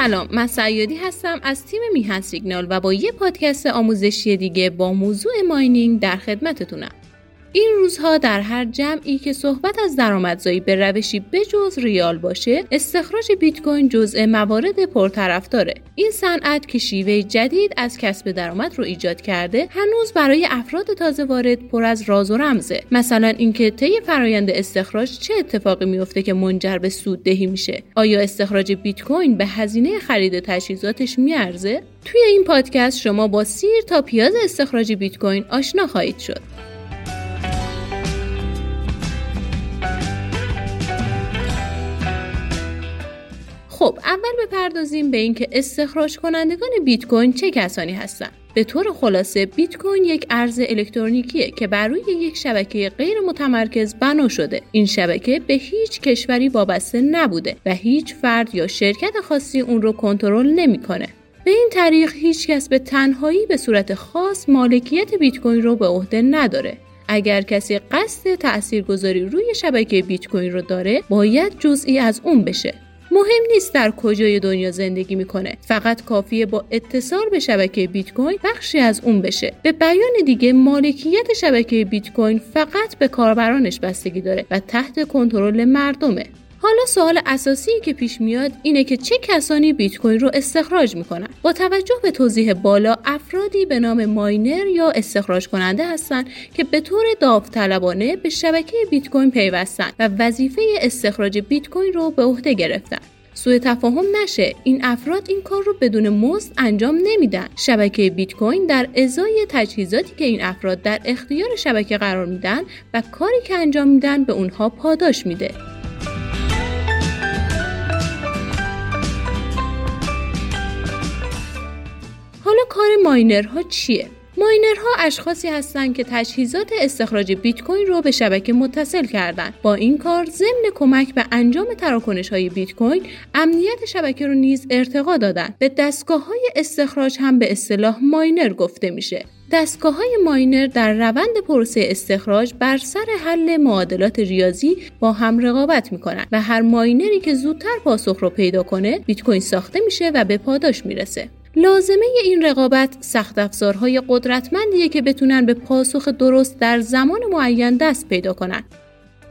سلام من سیادی هستم از تیم میهن سیگنال و با یه پادکست آموزشی دیگه با موضوع ماینینگ در خدمتتونم. این روزها در هر جمعی که صحبت از درآمدزایی به روشی بجز ریال باشه استخراج بیت کوین جزء موارد پرطرفداره. این صنعت که شیوه جدید از کسب درآمد رو ایجاد کرده هنوز برای افراد تازه وارد پر از راز و رمزه. مثلا اینکه طی فرایند استخراج چه اتفاقی میفته که منجر به سوددهی میشه. آیا استخراج بیت کوین به هزینه خرید تجهیزاتش میارزه؟ توی این پادکست شما با سیر تا پیاز استخراج بیت کوین آشنا خواهید شد. خب اول بپردازیم به اینکه استخراج کنندگان بیت کوین چه کسانی هستند. به طور خلاصه بیت کوین یک ارز الکترونیکیه که بر روی یک شبکه غیر متمرکز بنا شده. این شبکه به هیچ کشوری وابسته نبوده و هیچ فرد یا شرکت خاصی اون رو کنترل نمی‌کنه. به این طریق هیچ کس به تنهایی به صورت خاص مالکیت بیت کوین رو به عهده نداره. اگر کسی قصد تاثیرگذاری روی شبکه بیت کوین رو داره باید جزئی از اون بشه. مهم نیست در کجای دنیا زندگی می‌کنه. فقط کافیه با اتصال به شبکه بیت کوین بخشی از اون بشه. به بیان دیگه مالکیت شبکه بیت کوین فقط به کاربرانش بستگی داره و تحت کنترل مردمه. حالا سوال اساسی که پیش میاد اینه که چه کسانی بیت کوین رو استخراج می‌کنن؟ با توجه به توضیح بالا افرادی به نام ماینر یا استخراج کننده هستند که به طور داوطلبانه به شبکه بیت کوین پیوستن و وظیفه استخراج بیت کوین رو به عهده گرفتن. سوء تفاهم نشه. این افراد این کار رو بدون مزد انجام نمیدن. شبکه بیت کوین در ازای تجهیزاتی که این افراد در اختیار شبکه قرار میدن و کاری که انجام میدن به اونها پاداش میده. کار ماینرها چیه؟ ماینرها اشخاصی هستند که تجهیزات استخراج بیت کوین رو به شبکه متصل کردند. با این کار ضمن کمک به انجام تراکنش های بیت کوین امنیت شبکه رو نیز ارتقا دادن. به دستگاه های استخراج هم به اصطلاح ماینر گفته میشه. دستگاه های ماینر در روند پروسه استخراج بر سر حل معادلات ریاضی با هم رقابت می‌کنن و هر ماینری که زودتر پاسخ رو پیدا کنه بیت کوین ساخته میشه و به پاداش می‌رسه. لازمه این رقابت سخت افزارهای قدرتمندیه که بتونن به پاسخ درست در زمان معین دست پیدا کنن.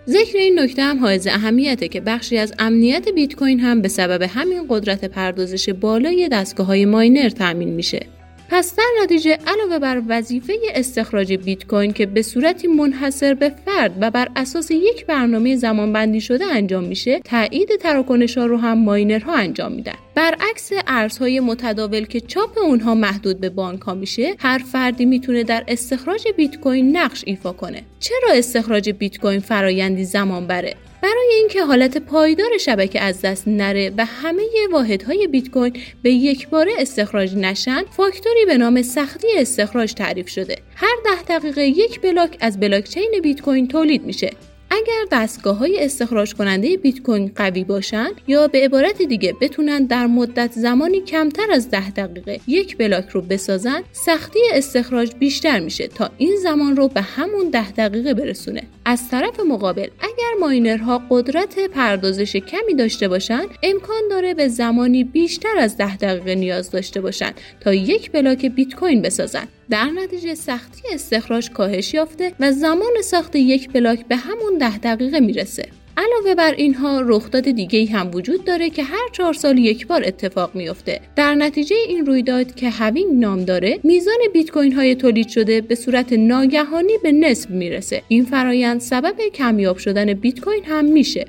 ذکر این نکته هم حائز اهمیته که بخشی از امنیت بیت کوین هم به سبب همین قدرت پردازش بالای دستگاه های ماینر تامین میشه. پس در نتیجه علاوه بر وظیفه استخراج بیت کوین که به صورتی منحصر به فرد و بر اساس یک برنامه زمانبندی شده انجام میشه تایید تراکنش ها رو هم ماینرها انجام میدن. برعکس ارزهای متداول که چاپ اونها محدود به بانک ها میشه هر فردی می‌تونه در استخراج بیت کوین نقش ایفا کنه. چرا استخراج بیت کوین فرایندی زمان بره؟ برای اینکه حالت پایدار شبکه از دست نره و همه واحدهای بیت کوین به یک باره استخراج نشن فاکتوری به نام سختی استخراج تعریف شده. هر ده دقیقه یک بلاک از بلاکچین بیت کوین تولید میشه. اگر دستگاه های استخراج کننده بیت کوین قوی باشند یا به عبارت دیگه بتونن در مدت زمانی کمتر از ده دقیقه یک بلاک رو بسازن سختی استخراج بیشتر میشه تا این زمان رو به همون ده دقیقه برسونه. از طرف مقابل اگر ماینرها قدرت پردازش کمی داشته باشند امکان داره به زمانی بیشتر از ده دقیقه نیاز داشته باشند تا یک بلاک بیت کوین بسازن. در نتیجه سختی استخراج کاهش یافته و زمان ساخت یک بلاک به همون ده دقیقه می‌رسه. علاوه بر اینها رخداد دیگه هم وجود داره که هر چهار سال یک بار اتفاق میافته. در نتیجه این رویداد که halving نام داره میزان بیت کوین های تولید شده به صورت ناگهانی به نصف می‌رسه. این فرایند سبب کمیاب شدن بیت کوین هم میشه.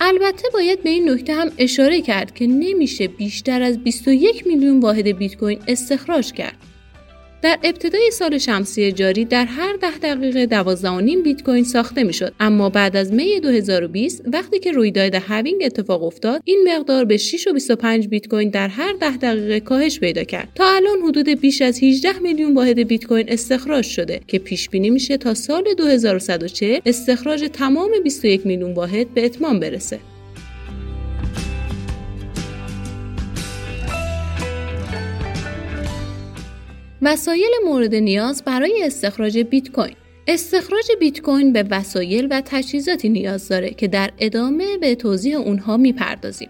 البته باید به این نکته هم اشاره کرد که نمیشه بیشتر از 21 میلیون واحد بیت کوین استخراج کرد. در ابتدای سال شمسی جاری در هر ده دقیقه 12.5 بیت کوین ساخته می‌شد. اما بعد از می 2020 وقتی که رویداد هاوینگ اتفاق افتاد این مقدار به 6 و 25 بیت کوین در هر ده دقیقه کاهش پیدا کرد. تا الان حدود بیش از 18 میلیون واحد بیت کوین استخراج شده که پیش بینی میشه تا سال 2140 استخراج تمام 21 میلیون واحد به اتمام برسه. وسایل مورد نیاز برای استخراج بیت کوین استخراج بیت کوین به وسایل و تجهیزاتی نیاز داره که در ادامه به توضیح اونها می‌پردازیم.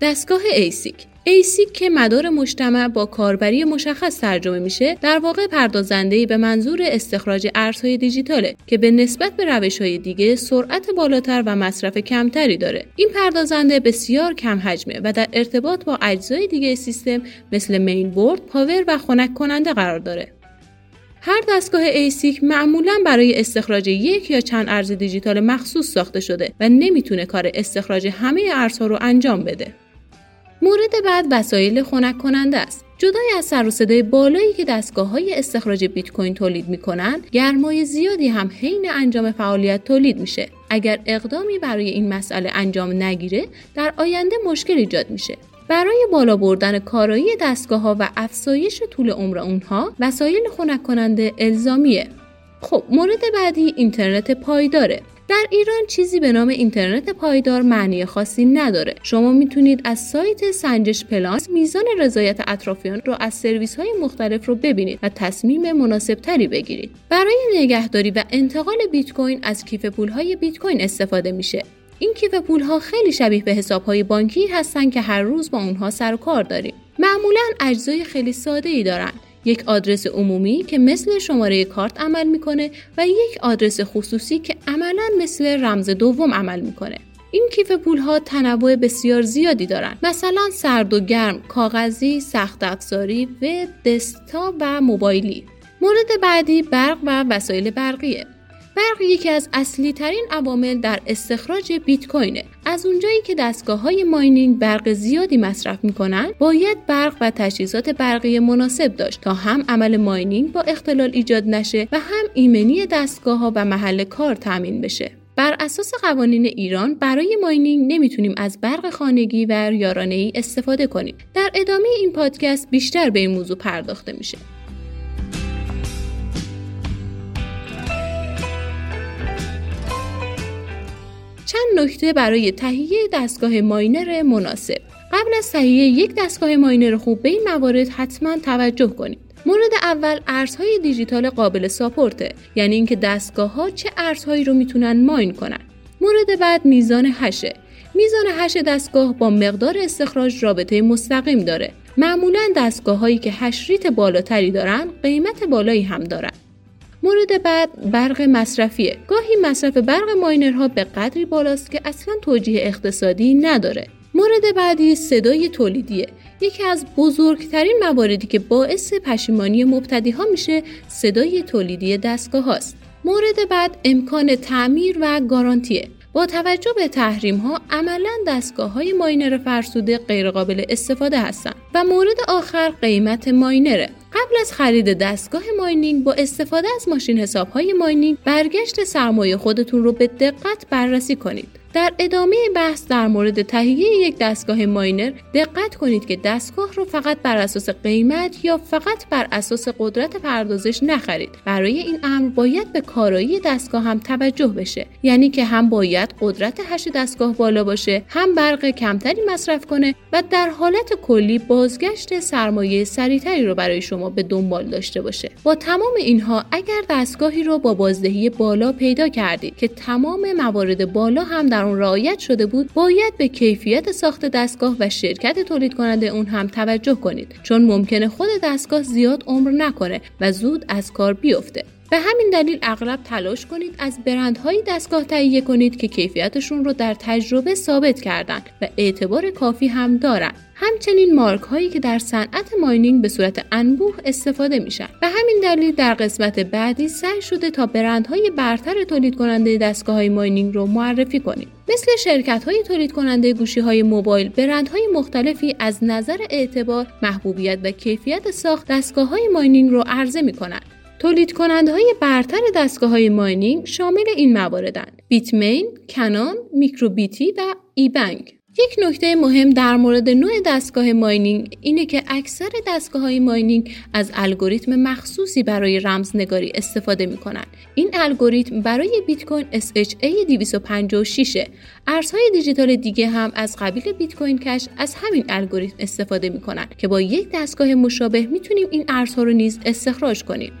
دستگاه ASIC ASIC که مدار مجتمع با کاربری مشخص ترجمه میشه در واقع پردازنده به منظور استخراج ارزهای دیجیتاله که به نسبت به روش های دیگه سرعت بالاتر و مصرف کمتری داره این پردازنده بسیار کم حجمه و در ارتباط با اجزای دیگه سیستم مثل main board power و خنک کننده قرار داره هر دستگاه ASIC معمولا برای استخراج یک یا چند ارز دیجیتال مخصوص ساخته شده و نمی‌تونه کار استخراج همه ارزها رو انجام بده. مورد بعد وسایل خنک کننده است. جدای از سر و صدای بالایی که دستگاه های استخراج بیت کوین تولید می‌کنن، گرمای زیادی هم حین انجام فعالیت تولید میشه. اگر اقدامی برای این مسئله انجام نگیره، در آینده مشکل ایجاد میشه. برای بالا بردن کارایی دستگاه ها و افزایش طول عمر اونها وسایل خنک کننده الزامیه. خب مورد بعدی اینترنت پایداره در ایران چیزی به نام اینترنت پایدار معنی خاصی نداره. شما می‌تونید از سایت سنجش پلاس میزان رضایت اطرافیان رو از سرویس های مختلف رو ببینید و تصمیم مناسب تری بگیرید. برای نگهداری و انتقال بیت کوین از کیف پول های بیت کوین استفاده میشه. این کیف پول ها خیلی شبیه به حساب های بانکی هستن که هر روز با اونها سر و کار داریم. معمولا اجزای خیلی ساده ای دارن. یک آدرس عمومی که مثل شماره کارت عمل می‌کنه و یک آدرس خصوصی که عملا مثل رمز دوم عمل می‌کنه. این کیف پول ها تنوع بسیار زیادی دارند. مثلا سرد و گرم، کاغذی، سخت افزاری، وب، دسکتاپ و موبایلی. مورد بعدی برق و وسایل برقیه. برق یکی از اصلی ترین عوامل در استخراج بیت کوینه. از اونجایی که دستگاه های ماینینگ برق زیادی مصرف می‌کنن، باید برق و تجهیزات برقی مناسب داشت تا هم عمل ماینینگ با اختلال ایجاد نشه و هم ایمنی دستگاه ها و محل کار تامین بشه. بر اساس قوانین ایران برای ماینینگ نمی‌تونیم از برق خانگی و یارانه ای استفاده کنیم. در ادامه این پادکست بیشتر به این موضوع پرداخته میشه. چند نکته برای تهیه دستگاه ماینر مناسب. قبل از تهیه یک دستگاه ماینر خوب به این موارد حتما توجه کنید. مورد اول ارزهای دیجیتال قابل support ه یعنی اینکه دستگاه ها چه ارزهایی رو می‌تونن mine کنن. مورد بعد میزان hash ه میزان hash دستگاه با مقدار استخراج رابطه مستقیم داره. معمولا دستگاه هایی که hash rate بالاتری دارن قیمت بالایی هم دارن. مورد بعد برق مصرفیه. گاهی مصرف برق ماینرها به قدری بالاست که اصلا توجیه اقتصادی نداره. مورد بعدی صدای تولیدیه. یکی از بزرگترین مواردی که باعث پشیمانی مبتدی ها میشه صدای تولیدی دستگاه هاست مورد بعد امکان تعمیر و گارانتیه. با توجه به تحریم ها عملا دستگاه های ماینر فرسوده غیرقابل استفاده هستند و مورد آخر قیمت ماینره. قبل از خرید دستگاه mining با استفاده از ماشین حساب های mining برگشت سرمایه خودتون رو به دقت بررسی کنید. در ادامه بحث در مورد تهیه یک دستگاه ماینر دقت کنید که دستگاه رو فقط بر اساس قیمت یا فقط بر اساس قدرت پردازش نخرید. برای این امر باید به کارایی دستگاه هم توجه بشه. یعنی که هم باید قدرت hash دستگاه بالا باشه هم برق کمتری مصرف کنه و در حالت کلی بازگشت سرمایه سریعتری رو برای شما به دنبال داشته باشه. با تمام اینها اگر دستگاهی رو با بازدهی بالا پیدا کردید که تمام موارد بالا هم در اون رعایت شده بود باید به کیفیت ساخت دستگاه و شرکت تولید کننده اون هم توجه کنید چون ممکنه خود دستگاه زیاد عمر نکنه و زود از کار بیفته به همین دلیل اغلب تلاش کنید از برندهایی دستگاه تهیه کنید که کیفیتشون رو در تجربه ثابت کردن و اعتبار کافی هم دارن. همچنین مارک هایی که در صنعت ماینینگ به صورت انبوه استفاده میشن. به همین دلیل در قسمت بعدی سعی شده تا برندهای برتر تولید کننده دستگاه های ماینینگ رو معرفی کنیم. مثل شرکت های تولید کننده گوشی های موبایل برندهای مختلفی از نظر اعتبار، محبوبیت و کیفیت ساخت دستگاه های ماینینگ رو عرضه می‌کنند. تولید کننده های برتر دستگاه های ماینینگ شامل این مواردند بیتمین، کنان، میکروبیتی و ای بنگ. یک نکته مهم در مورد نوع دستگاه ماینینگ اینه که اکثر دستگاه های ماینینگ از الگوریتم مخصوصی برای رمزنگاری استفاده می کنند. این الگوریتم برای بیت کوین SHA 256 ارزهای دیجیتال دیگه هم از قبیل بیت کوین کش از همین الگوریتم استفاده می کنند که با یک دستگاه مشابه می‌تونیم این ارزها رو نیز استخراج کنیم.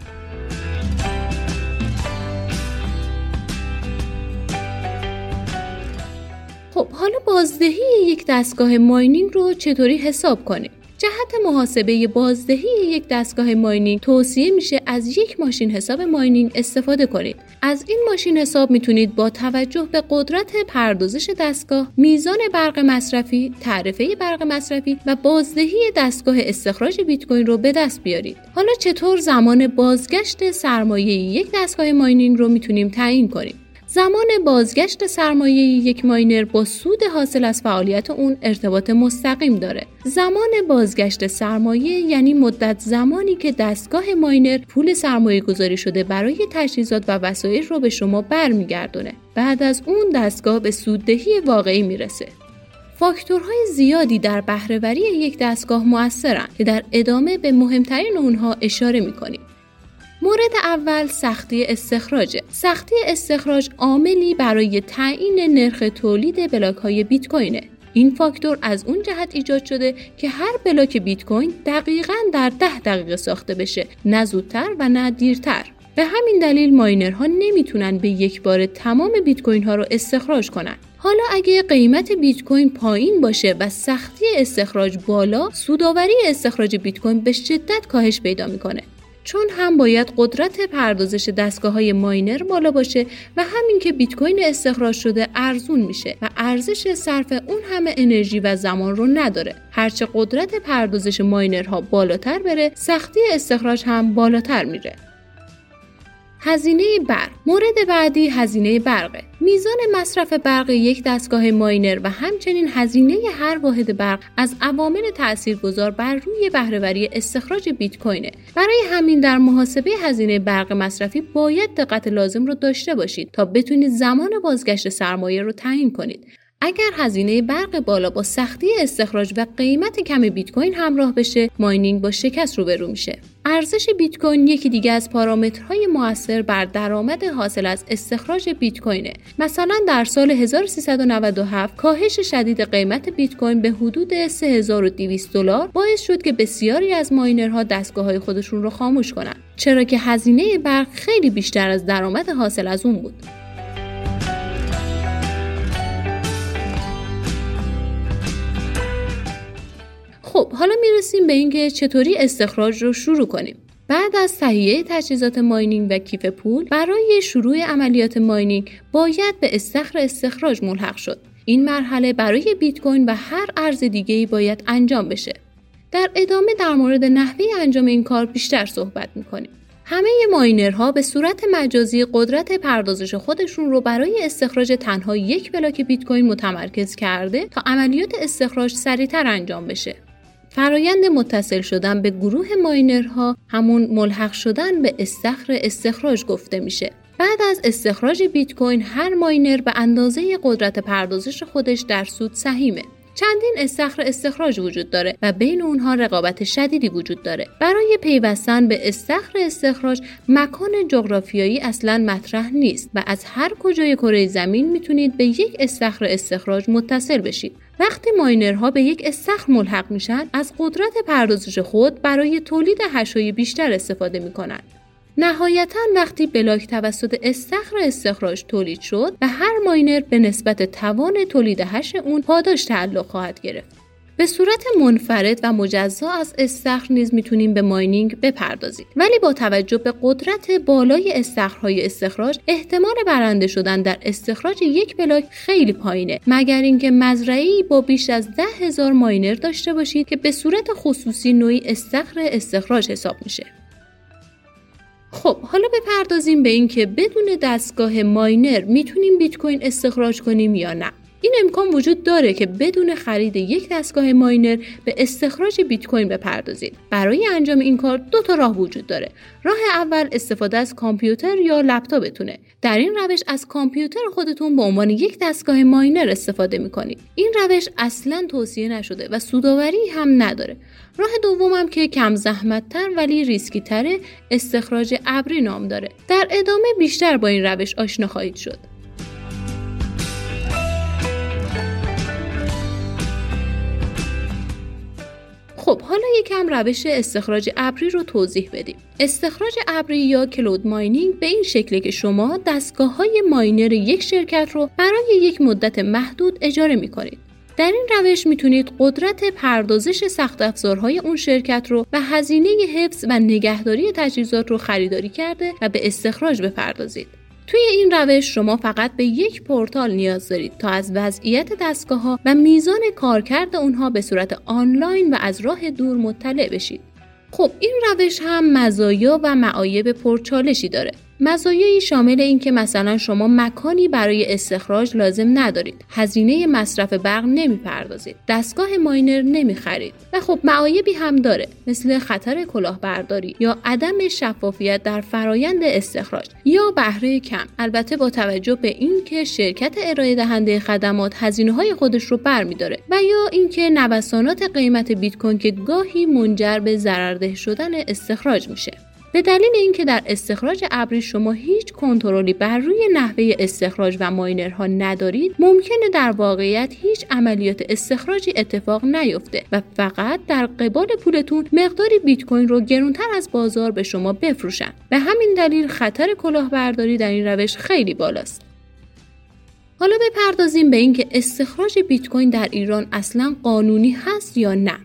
حالا بازدهی یک دستگاه ماینینگ رو چطوری حساب کنیم جهت محاسبه بازدهی یک دستگاه ماینینگ توصیه میشه از یک ماشین حساب ماینینگ استفاده کنید. از این ماشین حساب می‌تونید با توجه به قدرت پردازش دستگاه، میزان برق مصرفی، تعرفه برق مصرفی و بازدهی دستگاه استخراج بیت کوین رو به دست بیارید. حالا چطور زمان بازگشت سرمایه یک دستگاه ماینینگ رو می‌تونیم تعیین کنیم؟ زمان بازگشت سرمایه یک ماینر با سود حاصل از فعالیت اون ارتباط مستقیم داره. زمان بازگشت سرمایه یعنی مدت زمانی که دستگاه ماینر پول سرمایه گذاری شده برای تجهیزات و وسایل رو به شما برمیگردونه. بعد از اون دستگاه به سوددهی واقعی می‌رسه. فاکتورهای زیادی در بهرهوری یک دستگاه موثرن که در ادامه به مهمترین اونها اشاره می‌کنیم. مورد اول سختی استخراج. سختی استخراج عاملی برای تعیین نرخ تولید بلاک های بیت کوینه این فاکتور از اون جهت ایجاد شده که هر بلاک بیت کوین دقیقا در ده دقیقه ساخته بشه نه زودتر و نه دیرتر. به همین دلیل ماینرها نمی‌تونن به یک بار تمام بیت کوین ها رو استخراج کنن. حالا اگه قیمت بیت کوین پایین باشه و سختی استخراج بالا سوداوری استخراج بیت کوین به شدت کاهش پیدا می‌کنه. چون هم باید قدرت پردازش دستگاه های ماینر بالا باشه و همین که بیت کوین استخراج شده ارزون میشه و ارزش صرف اون همه انرژی و زمان رو نداره. هرچه قدرت پردازش ماینرها بالاتر بره سختی استخراج هم بالاتر میره. هزینه برق. مورد بعدی هزینه برقه میزان مصرف برق یک دستگاه ماینر و همچنین هزینه هر واحد برق از عوامل تاثیرگذار بر روی بهرهوری استخراج بیت کوینه برای همین در محاسبه هزینه برق مصرفی باید دقت لازم رو داشته باشید تا بتونید زمان بازگشت سرمایه رو تعیین کنید. اگر هزینه برق بالا با سختی استخراج و قیمت کم بیت کوین همراه بشه ماینینگ با شکست روبرو میشه. ارزش بیت کوین یکی دیگه از پارامترهای موثر بر درآمد حاصل از استخراج بیت کوینه مثلا در سال 1397 کاهش شدید قیمت بیت کوین به حدود 3200 دلار باعث شد که بسیاری از ماینرها دستگاه های خودشون رو خاموش کنند چرا که هزینه برق خیلی بیشتر از درآمد حاصل از اون بود. خب حالا می‌رسیم به اینکه چطوری استخراج رو شروع کنیم. بعد از تهیه تجهیزات ماینینگ و کیف پول برای شروع عملیات ماینینگ باید به استخر استخراج ملحق شد. این مرحله برای بیت کوین و هر ارز دیگه ای باید انجام بشه. در ادامه در مورد نحوه انجام این کار بیشتر صحبت می‌کنیم. همه ماینرها به صورت مجازی قدرت پردازش خودشون رو برای استخراج تنها یک بلاک بیت کوین متمرکز کرده تا عملیات استخراج سریعتر انجام بشه. فرایند متصل شدن به گروه ماینرها همون ملحق شدن به استخر استخراج گفته میشه. بعد از استخراج بیت کوین هر ماینر به اندازه قدرت پردازش خودش در سود سهیمه. چندین استخر استخراج وجود داره و بین اونها رقابت شدیدی وجود داره. برای پیوستن به استخر استخراج مکان جغرافیایی اصلا مطرح نیست و از هر کجای کره زمین می‌تونید به یک استخر استخراج متصل بشید. وقتی ماینرها به یک استخر ملحق میشن از قدرت پردازش خود برای تولید هشای بیشتر استفاده می‌کنن. نهایتا وقتی بلاک توسط استخر استخراج تولید شد و هر ماینر به نسبت توان تولید hash اون پاداش تعلق خواهد گرفت. به صورت منفرد و مجزا از استخر نیز می‌تونیم به mining بپردازیم. ولی با توجه به قدرت بالای استخرهای استخراج احتمال برنده شدن در استخراج یک بلاک خیلی پایینه. مگر اینکه مزرعی با بیش از ده هزار ماینر داشته باشید که به صورت خصوصی نوعی استخر استخراج حساب میشه. خب حالا بپردازیم به اینکه بدون دستگاه ماینر می‌تونیم بیت کوین استخراج کنیم یا نه. این امکان وجود داره که بدون خرید یک دستگاه ماینر به استخراج بیت کوین بپردازید. برای انجام این کار دو تا راه وجود داره. راه اول استفاده از کامپیوتر یا لپتاپتونه. در این روش از کامپیوتر خودتون به عنوان یک دستگاه ماینر استفاده می‌کنید. این روش اصلا توصیه نشده و سوداوری هم نداره. راه دومم که کم زحمتتر ولی ریسکی تره استخراج ابری نام داره. در ادامه بیشتر با این روش آشنا خواهید شد. خب حالا یکم روش استخراج ابری رو توضیح بدیم استخراج ابری یا کلود ماینینگ به این شکله که شما دستگاه های ماینر یک شرکت رو برای یک مدت محدود اجاره می کنید. در این روش می‌تونید قدرت پردازش سخت افزارهای اون شرکت رو و هزینه حفظ و نگهداری تجهیزات رو خریداری کرده و به استخراج بپردازید. توی این روش شما فقط به یک پورتال نیاز دارید تا از وضعیت دستگاه ها و میزان کارکرد اونها به صورت آنلاین و از راه دور مطلع بشید. خب این روش هم مزایا و معایب پرچالشی داره مزایایی شامل این که مثلا شما مکانی برای استخراج لازم ندارید. هزینه مصرف برق نمی‌پردازید. دستگاه ماینر نمی‌خرید. و خب معایبی هم داره مثل خطر کلاهبرداری یا عدم شفافیت در فرایند استخراج یا بهره کم. البته با توجه به اینکه شرکت ارائه دهنده خدمات هزینه های خودش رو برمیداره و یا اینکه نوسانات قیمت بیت کوین که گاهی منجر به ضررده شدن استخراج میشه. به دلیل اینکه در استخراج ابری شما هیچ کنترلی بر روی نحوه استخراج و ماینرها ندارید ممکنه در واقعیت هیچ عملیات استخراجی اتفاق نیفته و فقط در قبال پولتون مقداری بیت کوین رو گرونتر از بازار به شما بفروشن. به همین دلیل خطر کلاهبرداری در این روش خیلی بالاست. حالا بپردازیم به اینکه استخراج بیت کوین در ایران اصلا قانونی هست یا نه.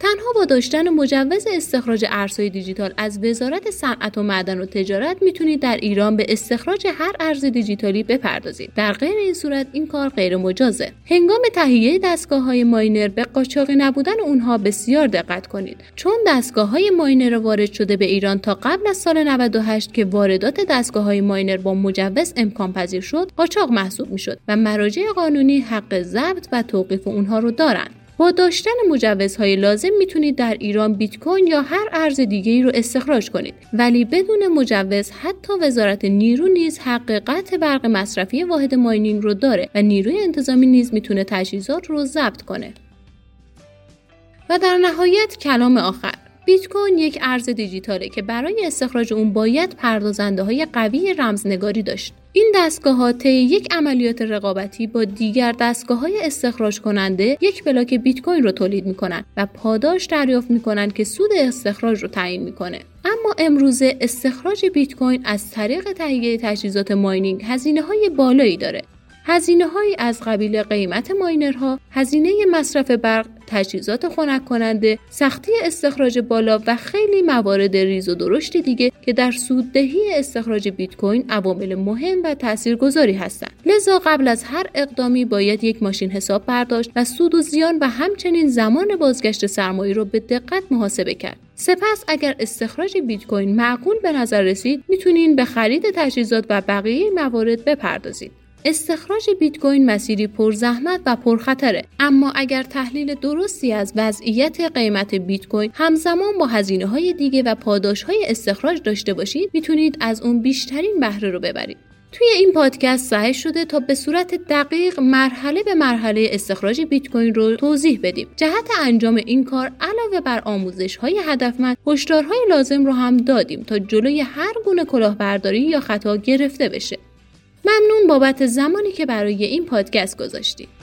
تنها با داشتن مجوز استخراج ارزهای دیجیتال از وزارت صنعت و معدن و تجارت می‌تونید در ایران به استخراج هر ارز دیجیتالی بپردازید. در غیر این صورت این کار غیر مجازه هنگام تهیه دستگاه های ماینر به قاچاقی نبودن اونها بسیار دقت کنید. چون دستگاه های ماینر وارد شده به ایران تا قبل از سال 98 که واردات دستگاه های ماینر با مجوز امکان پذیر شد قاچاق محسوب می‌شد و مراجع قانونی حق ضبط و توقیف اونها رو دارند. با داشتن مجوزهای لازم می‌تونید در ایران بیت کوین یا هر ارز دیگه ای رو استخراج کنید. ولی بدون مجوز حتی وزارت نیرو نیز حق قطع برق مصرفی واحد ماینینگ رو داره و نیروی انتظامی نیز می‌تونه تجهیزات رو ضبط کنه. و در نهایت کلام آخر. بیت کوین یک ارز دیجیتاله که برای استخراج اون باید پردازنده های قوی رمزنگاری داشت. این دستگاه ها طی یک عملیات رقابتی با دیگر دستگاه های استخراج کننده یک بلاک بیت کوین رو تولید می‌کنن و پاداش دریافت می‌کنن که سود استخراج رو تعیین می‌کنه. اما امروزه استخراج بیت کوین از طریق تهیه تجهیزات ماینینگ هزینه های بالایی داره هزینه هایی از قبیل قیمت ماینرها، هزینه مصرف برق، تجهیزات خنک کننده، سختی استخراج بالا و خیلی موارد ریز و درشتی دیگه که در سوددهی استخراج بیت کوین عوامل مهم و تاثیرگذاری هستند. لذا قبل از هر اقدامی باید یک ماشین حساب برداشت و سود و زیان و همچنین زمان بازگشت سرمایه را به دقت محاسبه کرد. سپس اگر استخراج بیت کوین معقول به نظر رسید می‌تونین به خرید تجهیزات و بقیه موارد بپردازید. استخراج بیت کوین مسیری پرزحمت و پرخطره اما اگر تحلیل درستی از وضعیت قیمت بیت کوین همزمان با هزینه های دیگه و پاداش های استخراج داشته باشید می‌تونید از اون بیشترین بهره رو ببرید توی این پادکست سعی شده تا به صورت دقیق مرحله به مرحله استخراج بیت کوین رو توضیح بدیم. جهت انجام این کار علاوه بر آموزش های هدفمند، هشدارهای لازم رو هم دادیم تا جلوی هر گونه کلاهبرداری یا خطا گرفته بشه. ممنون بابت زمانی که برای این پادکست گذاشتید.